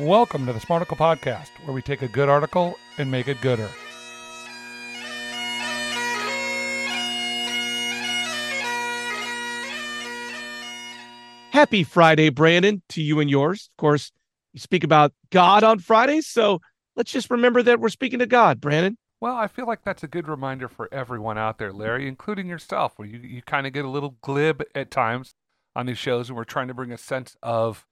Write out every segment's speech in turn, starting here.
Welcome to the Smarticle Podcast, where we take a good article and make it gooder. Happy Friday, Brandon, to you and yours. Of course, you speak about God on Fridays, so let's just remember that we're speaking to God, Brandon. Well, I feel like that's a good reminder for everyone out there, Larry, including yourself, where you, you kind of get a little glib at times on these shows, and we're trying to bring a sense of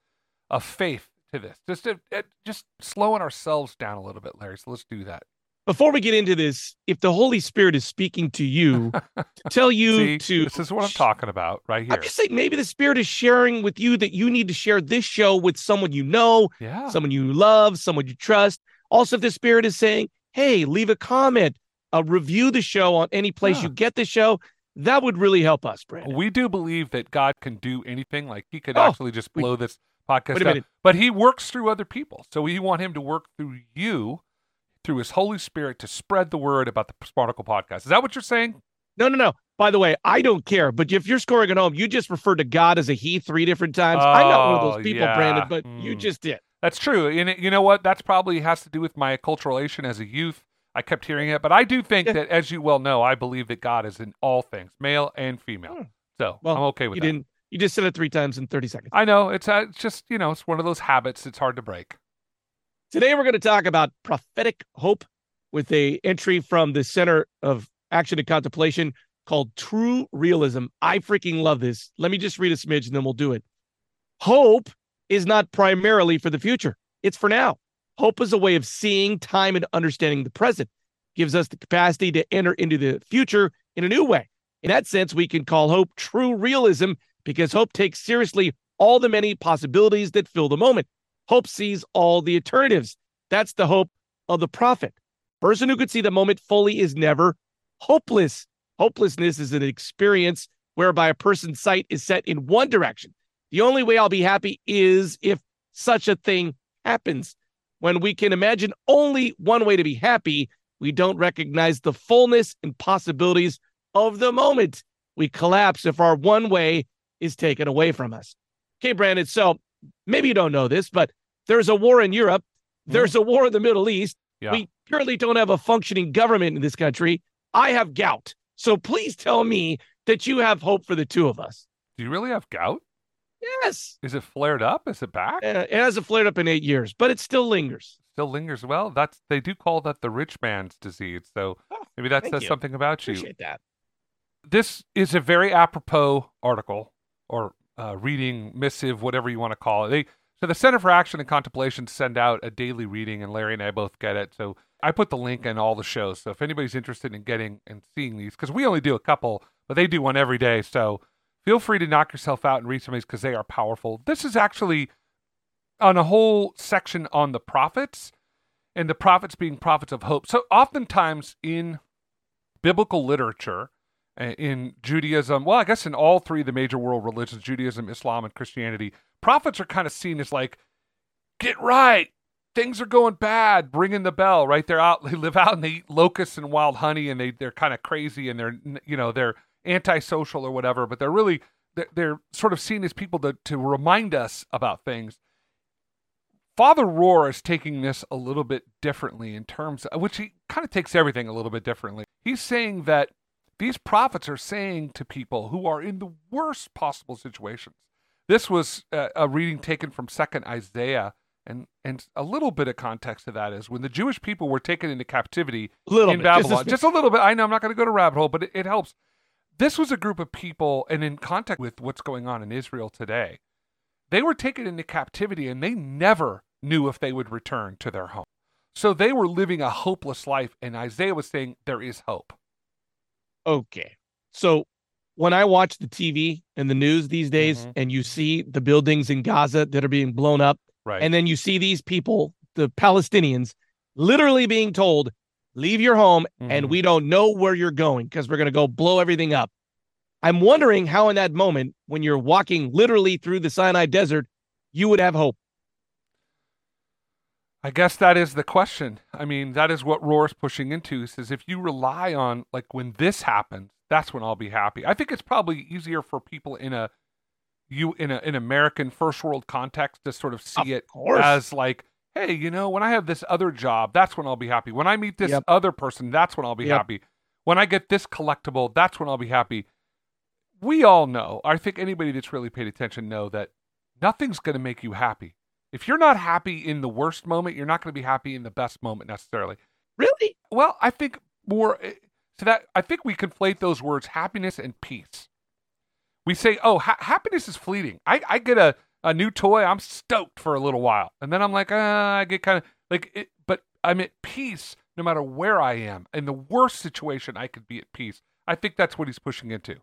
of faith to this, just to, just slowing ourselves down a little bit, Larry. So let's do that. Before we get into this, if the Holy Spirit is speaking to you, to tell you See, to this is what I'm talking about right here. I'm just saying maybe the Spirit is sharing with you that you need to share this show with someone you know, yeah. someone you love, someone you trust. Also, if the Spirit is saying, hey, leave a comment, uh, review the show on any place Yeah. you get the show, that would really help us, Brandon. We do believe that God can do anything. Like He could Oh, actually just we- blow this podcast Wait a minute. But He works through other people. So we want Him to work through you, through His Holy Spirit, to spread the word about the Smarticle podcast. Is that what you're saying? No, no, no. By the way, I don't care. But if you're scoring at home, you just referred to God as a he three different times. I'm not one of Oh, those people, yeah. Brandon, but you Mm. just did. That's true. And you know what? That's probably has to do with my acculturation as a youth. I kept hearing it, but I do think Yeah. that, as you well know, I believe that God is in all things, male and female. Hmm. So Well, I'm okay with You that. didn't. You just said it three times in 30 seconds. I know it's, uh, it's just you know it's one of those habits. It's hard to break. Today we're going to talk about prophetic hope with a entry from the Center of Action and Contemplation called True Realism. I freaking love this. Let me just read a smidge and then we'll do it. Hope is not primarily for the future. It's for now. Hope is a way of seeing time and understanding the present. Gives us the capacity to enter into the future in a new way. In that sense, we can call hope true realism because hope takes seriously all the many possibilities that fill the moment. Hope sees all the alternatives. That's the hope of the prophet. Person who could see the moment fully is never hopeless. Hopelessness is an experience whereby a person's sight is set in one direction. The only way I'll be happy is if such a thing happens. When we can imagine only one way to be happy, we don't recognize the fullness and possibilities of the moment. We collapse if our one way is taken away from us. Okay, Brandon. So maybe you don't know this, but there's a war in Europe. There's a war in the Middle East. Yeah. We purely don't have a functioning government in this country. I have gout. So please tell me that you have hope for the two of us. Do you really have gout? Yes. Is it flared up? Is it back? Uh, it hasn't flared up in eight years, but it still lingers. Still lingers. Well, that's they do call that the rich man's disease. So Oh, maybe that says you. something about you. Appreciate that. This is a very apropos article or uh, reading missive, whatever you want to call it. They so the Center for Action and Contemplation send out a daily reading, and Larry and I both get it. So I put the link in all the shows. So if anybody's interested in getting and seeing these, because we only do a couple, but they do one every day. So feel free to knock yourself out and read some of these because they are powerful. This is actually on a whole section on the prophets and the prophets being prophets of hope. So oftentimes in biblical literature, in Judaism, well, I guess in all three of the major world religions, Judaism, Islam, and Christianity, prophets are kind of seen as like, get right, things are going bad, bring in the bell, right? They're out, they live out and they eat locusts and wild honey, and they they're kind of crazy and they're you know they're antisocial or whatever, but they're really they're, sort of seen as people to to remind us about things. Father Rohr is taking this a little bit differently in terms of which he kind of takes everything a little bit differently. He's saying that these prophets are saying to people who are in the worst possible situations. This was a, a reading taken from Second Isaiah, and and a little bit of context to that is when the Jewish people were taken into captivity Little in bit, just a Babylon, just, a little bit. I know I'm not going to go to rabbit hole, but it, it helps. This was a group of people, and in contact with what's going on in Israel today, they were taken into captivity, and they never knew if they would return to their home. So they were living a hopeless life, and Isaiah was saying there is hope. Okay. So when I watch the TV and the news these days Mhm. and you see the buildings in Gaza that are being blown up, Right. and then you see these people, the Palestinians, literally being told, leave your home and Mhm. we don't know where you're going because we're going to go blow everything up. I'm wondering how, in that moment, when you're walking literally through the Sinai desert, you would have hope. I guess that is the question. I mean, that is what Rohr's pushing into. He says if you rely on like when this happens, that's when I'll be happy. I think it's probably easier for people in a you in a in American first world context to sort of see Of it course. as like hey, you know, when I have this other job, that's when I'll be happy. When I meet this Yep. other person, that's when I'll be Yep. happy. When I get this collectible, that's when I'll be happy. We all know, I think anybody that's really paid attention know that nothing's going to make you happy. If you're not happy in the worst moment, you're not going to be happy in the best moment necessarily. Really? Well, I think more eh, so that I think we conflate those words happiness and peace. We say, "Oh, ha- happiness is fleeting." I, I get a, a new toy, I'm stoked for a little while, and then I'm like, uh, I get kind of like, it, but I'm at peace no matter where I am. In the worst situation, I could be at peace. I think that's what he's pushing into.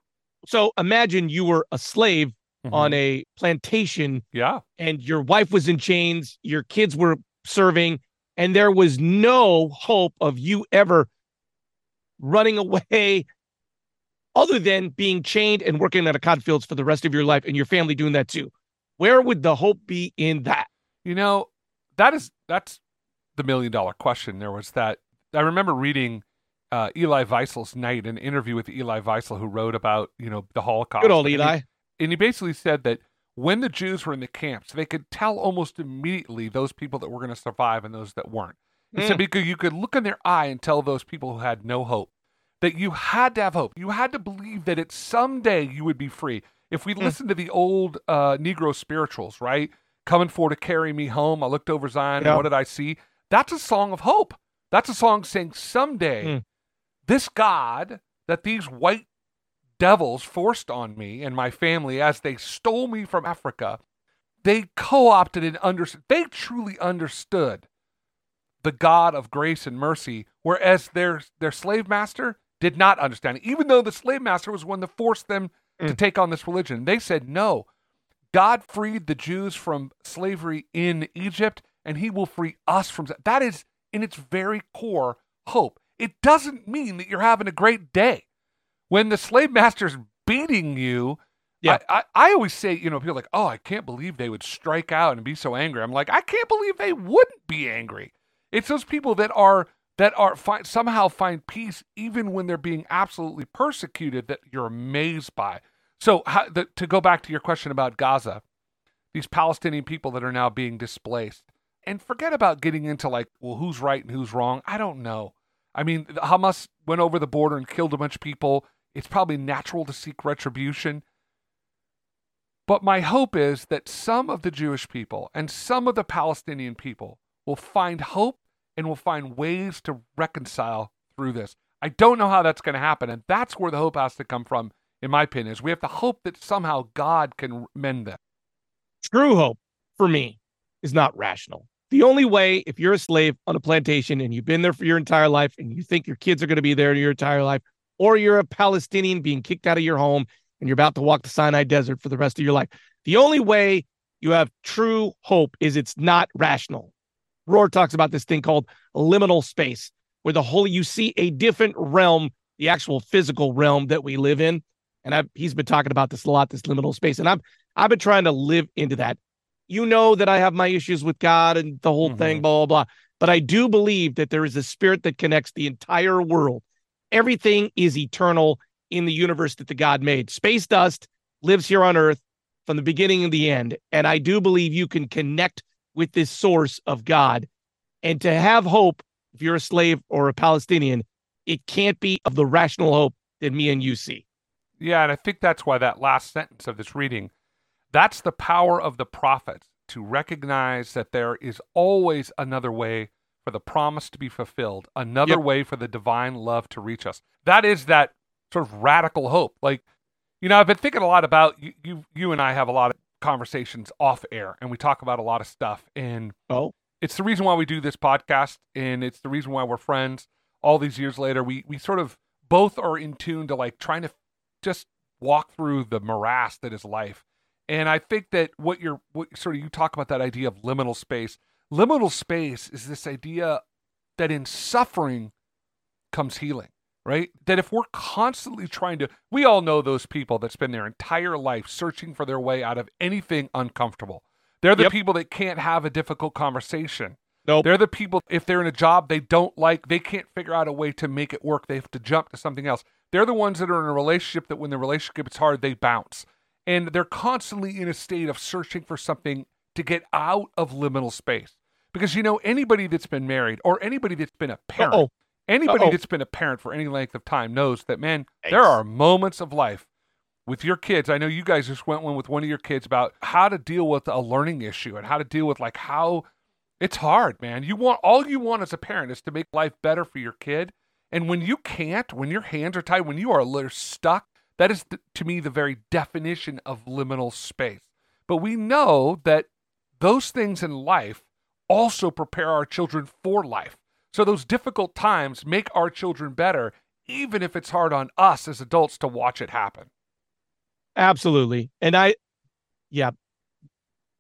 So imagine you were a slave on a plantation yeah, and your wife was in chains, your kids were serving, and there was no hope of you ever running away other than being chained and working at a cotton fields for the rest of your life and your family doing that too. Where would the hope be in that? You know, that is that's the million dollar question. There was that I remember reading uh, Elie Wiesel's night, an interview with Elie Wiesel, who wrote about you know the Holocaust. Good old Eli. And he basically said that when the Jews were in the camps, they could tell almost immediately those people that were going to survive and those that weren't. He said Mm. because you could look in their eye and tell those people who had no hope that you had to have hope. You had to believe that it someday you would be free. If we Mm. listen to the old uh, Negro spirituals, right? Coming for to carry me home. I looked over Zion Yeah. and what did I see? That's a song of hope. That's a song saying someday Mm. this God that these white devils forced on me and my family as they stole me from Africa, they co-opted and understood. They truly understood the God of grace and mercy, whereas their their slave master did not understand it. Even though the slave master was one that forced them to Mm. take on this religion, they said no. God freed the Jews from slavery in Egypt, and He will free us from that. that. Is in its very core hope. It doesn't mean that you're having a great day when the slave master's beating you. Yeah. I, I, I always say, you know, people are like, oh, I can't believe they would strike out and be so angry. I'm like, I can't believe they wouldn't be angry. It's those people that are that are find, somehow find peace even when they're being absolutely persecuted that you're amazed by. So how, the, to go back to your question about Gaza, these Palestinian people that are now being displaced, and forget about getting into like, well, who's right and who's wrong. I don't know. I mean, Hamas went over the border and killed a bunch of people. It's probably natural to seek retribution. But my hope is that some of the Jewish people and some of the Palestinian people will find hope and will find ways to reconcile through this. I don't know how that's going to happen. And that's where the hope has to come from, in my opinion, is we have to hope that somehow God can mend them. True hope for me is not rational. The only way, if you're a slave on a plantation and you've been there for your entire life and you think your kids are going to be there your entire life, or you're a Palestinian being kicked out of your home and you're about to walk the Sinai Desert for the rest of your life, the only way you have true hope is it's not rational. Rohr talks about this thing called liminal space, where the whole you see a different realm, the actual physical realm that we live in. And I've, he's been talking about this a lot, this liminal space. And I'm I've been trying to live into that. You know that I have my issues with God and the whole thing, Mhm. blah, blah, blah. But I do believe that there is a spirit that connects the entire world. Everything is eternal in the universe that the God made. Space dust lives here on Earth from the beginning and the end. And I do believe you can connect with this source of God. And to have hope, if you're a slave or a Palestinian, it can't be of the rational hope that me and you see. Yeah, and I think that's why that last sentence of this reading, that's the power of the prophets to recognize that there is always another way for the promise to be fulfilled, another Yep. way for the divine love to reach us. That is that sort of radical hope. Like, you know, I've been thinking a lot about you you, you and I have a lot of conversations off air and we talk about a lot of stuff and Oh, it's the reason why we do this podcast and it's the reason why we're friends all these years later we we sort of both are in tune to like trying to just walk through the morass that is life and i think that what you're what sort of you talk about that idea of liminal space liminal space is this idea that in suffering comes healing right that if we're constantly trying to we all know those people that spend their entire life searching for their way out of anything uncomfortable they're the Yep. people that can't have a difficult conversation nope. they're the people, if they're in a job they don't like, they can't figure out a way to make it work. They have to jump to something else. They're the ones that are in a relationship that when the relationship is hard, they bounce. And they're constantly in a state of searching for something to get out of liminal space. Because you know anybody that's been married or anybody that's been a parent, Uh-oh. anybody Uh-oh. that's been a parent for any length of time knows that man, Yikes. there are moments of life with your kids. I know you guys just went one with one of your kids about how to deal with a learning issue and how to deal with like how it's hard, man. You want all you want as a parent is to make life better for your kid. And when you can't, when your hands are tied, when you are a little stuck, that is to me the very definition of liminal space. But we know that those things in life also prepare our children for life. So those difficult times make our children better, even if it's hard on us as adults to watch it happen. Absolutely. And I, yeah,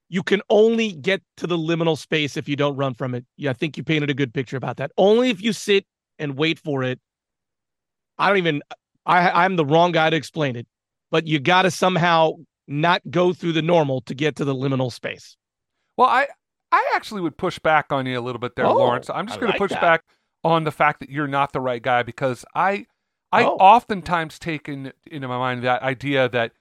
you can only get to the liminal space if you don't run from it. Yeah, I think you painted a good picture about that. Only if you sit and wait for it. I don't even, I, I'm the wrong guy to explain it, but you got to somehow not go through the normal to get to the liminal space. Well, I I actually would push back on you a little bit there, Oh, Lawrence. I'm just going to push that. back on the fact that you're not the right guy because I I Oh. oftentimes take in, into my mind that idea that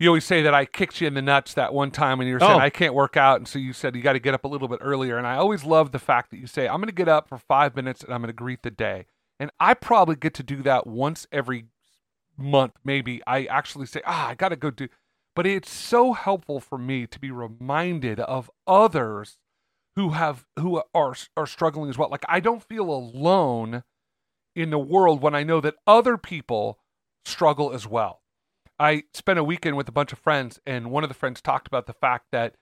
you always say that I kicked you in the nuts that one time when you were saying Oh. I can't work out, and so you said you got to get up a little bit earlier. And I always love the fact that you say I'm going to get up for five minutes and I'm going to greet the day. And I probably get to do that once every month, maybe. I actually say, ah, I got to go do. But it's so helpful for me to be reminded of others who have who are are struggling as well. Like I don't feel alone in the world when I know that other people struggle as well. I spent a weekend with a bunch of friends, and one of the friends talked about the fact that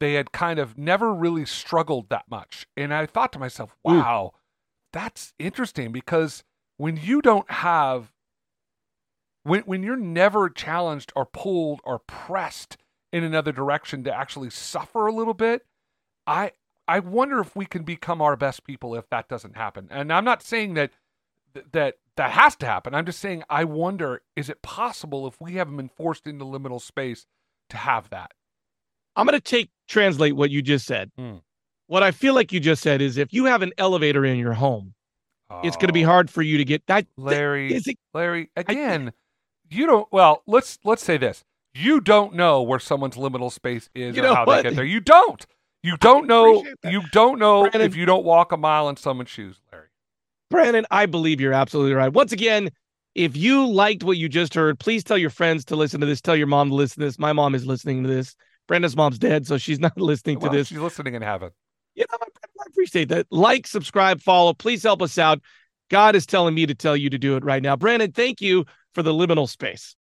they had kind of never really struggled that much. And I thought to myself, Ooh. wow, that's interesting because when you don't have when when you're never challenged or pulled or pressed in another direction to actually suffer a little bit, I I wonder if we can become our best people if that doesn't happen. And I'm not saying that that that has to happen. I'm just saying I wonder is it possible if we haven't been forced into liminal space to have that? I'm going to take translate what you just said. Hmm. What I feel like you just said is if you have an elevator in your home, it's going to be Oh, hard for you to get that. Larry. Is it, Larry, again, you don't. Well, let's let's say this: you don't know where someone's liminal space is You or how what? they get there. You don't. You don't know. You don't know Brandon- if you don't walk a mile in someone's shoes, Larry. Brandon, I believe you're absolutely right. Once again, if you liked what you just heard, please tell your friends to listen to this. Tell your mom to listen to this. My mom is listening to this. Brandon's mom's dead, so she's not listening Well, to this. she's listening in heaven. You know, I appreciate that. Like, subscribe, follow. Please help us out. God is telling me to tell you to do it right now. Brandon, thank you for the liminal space.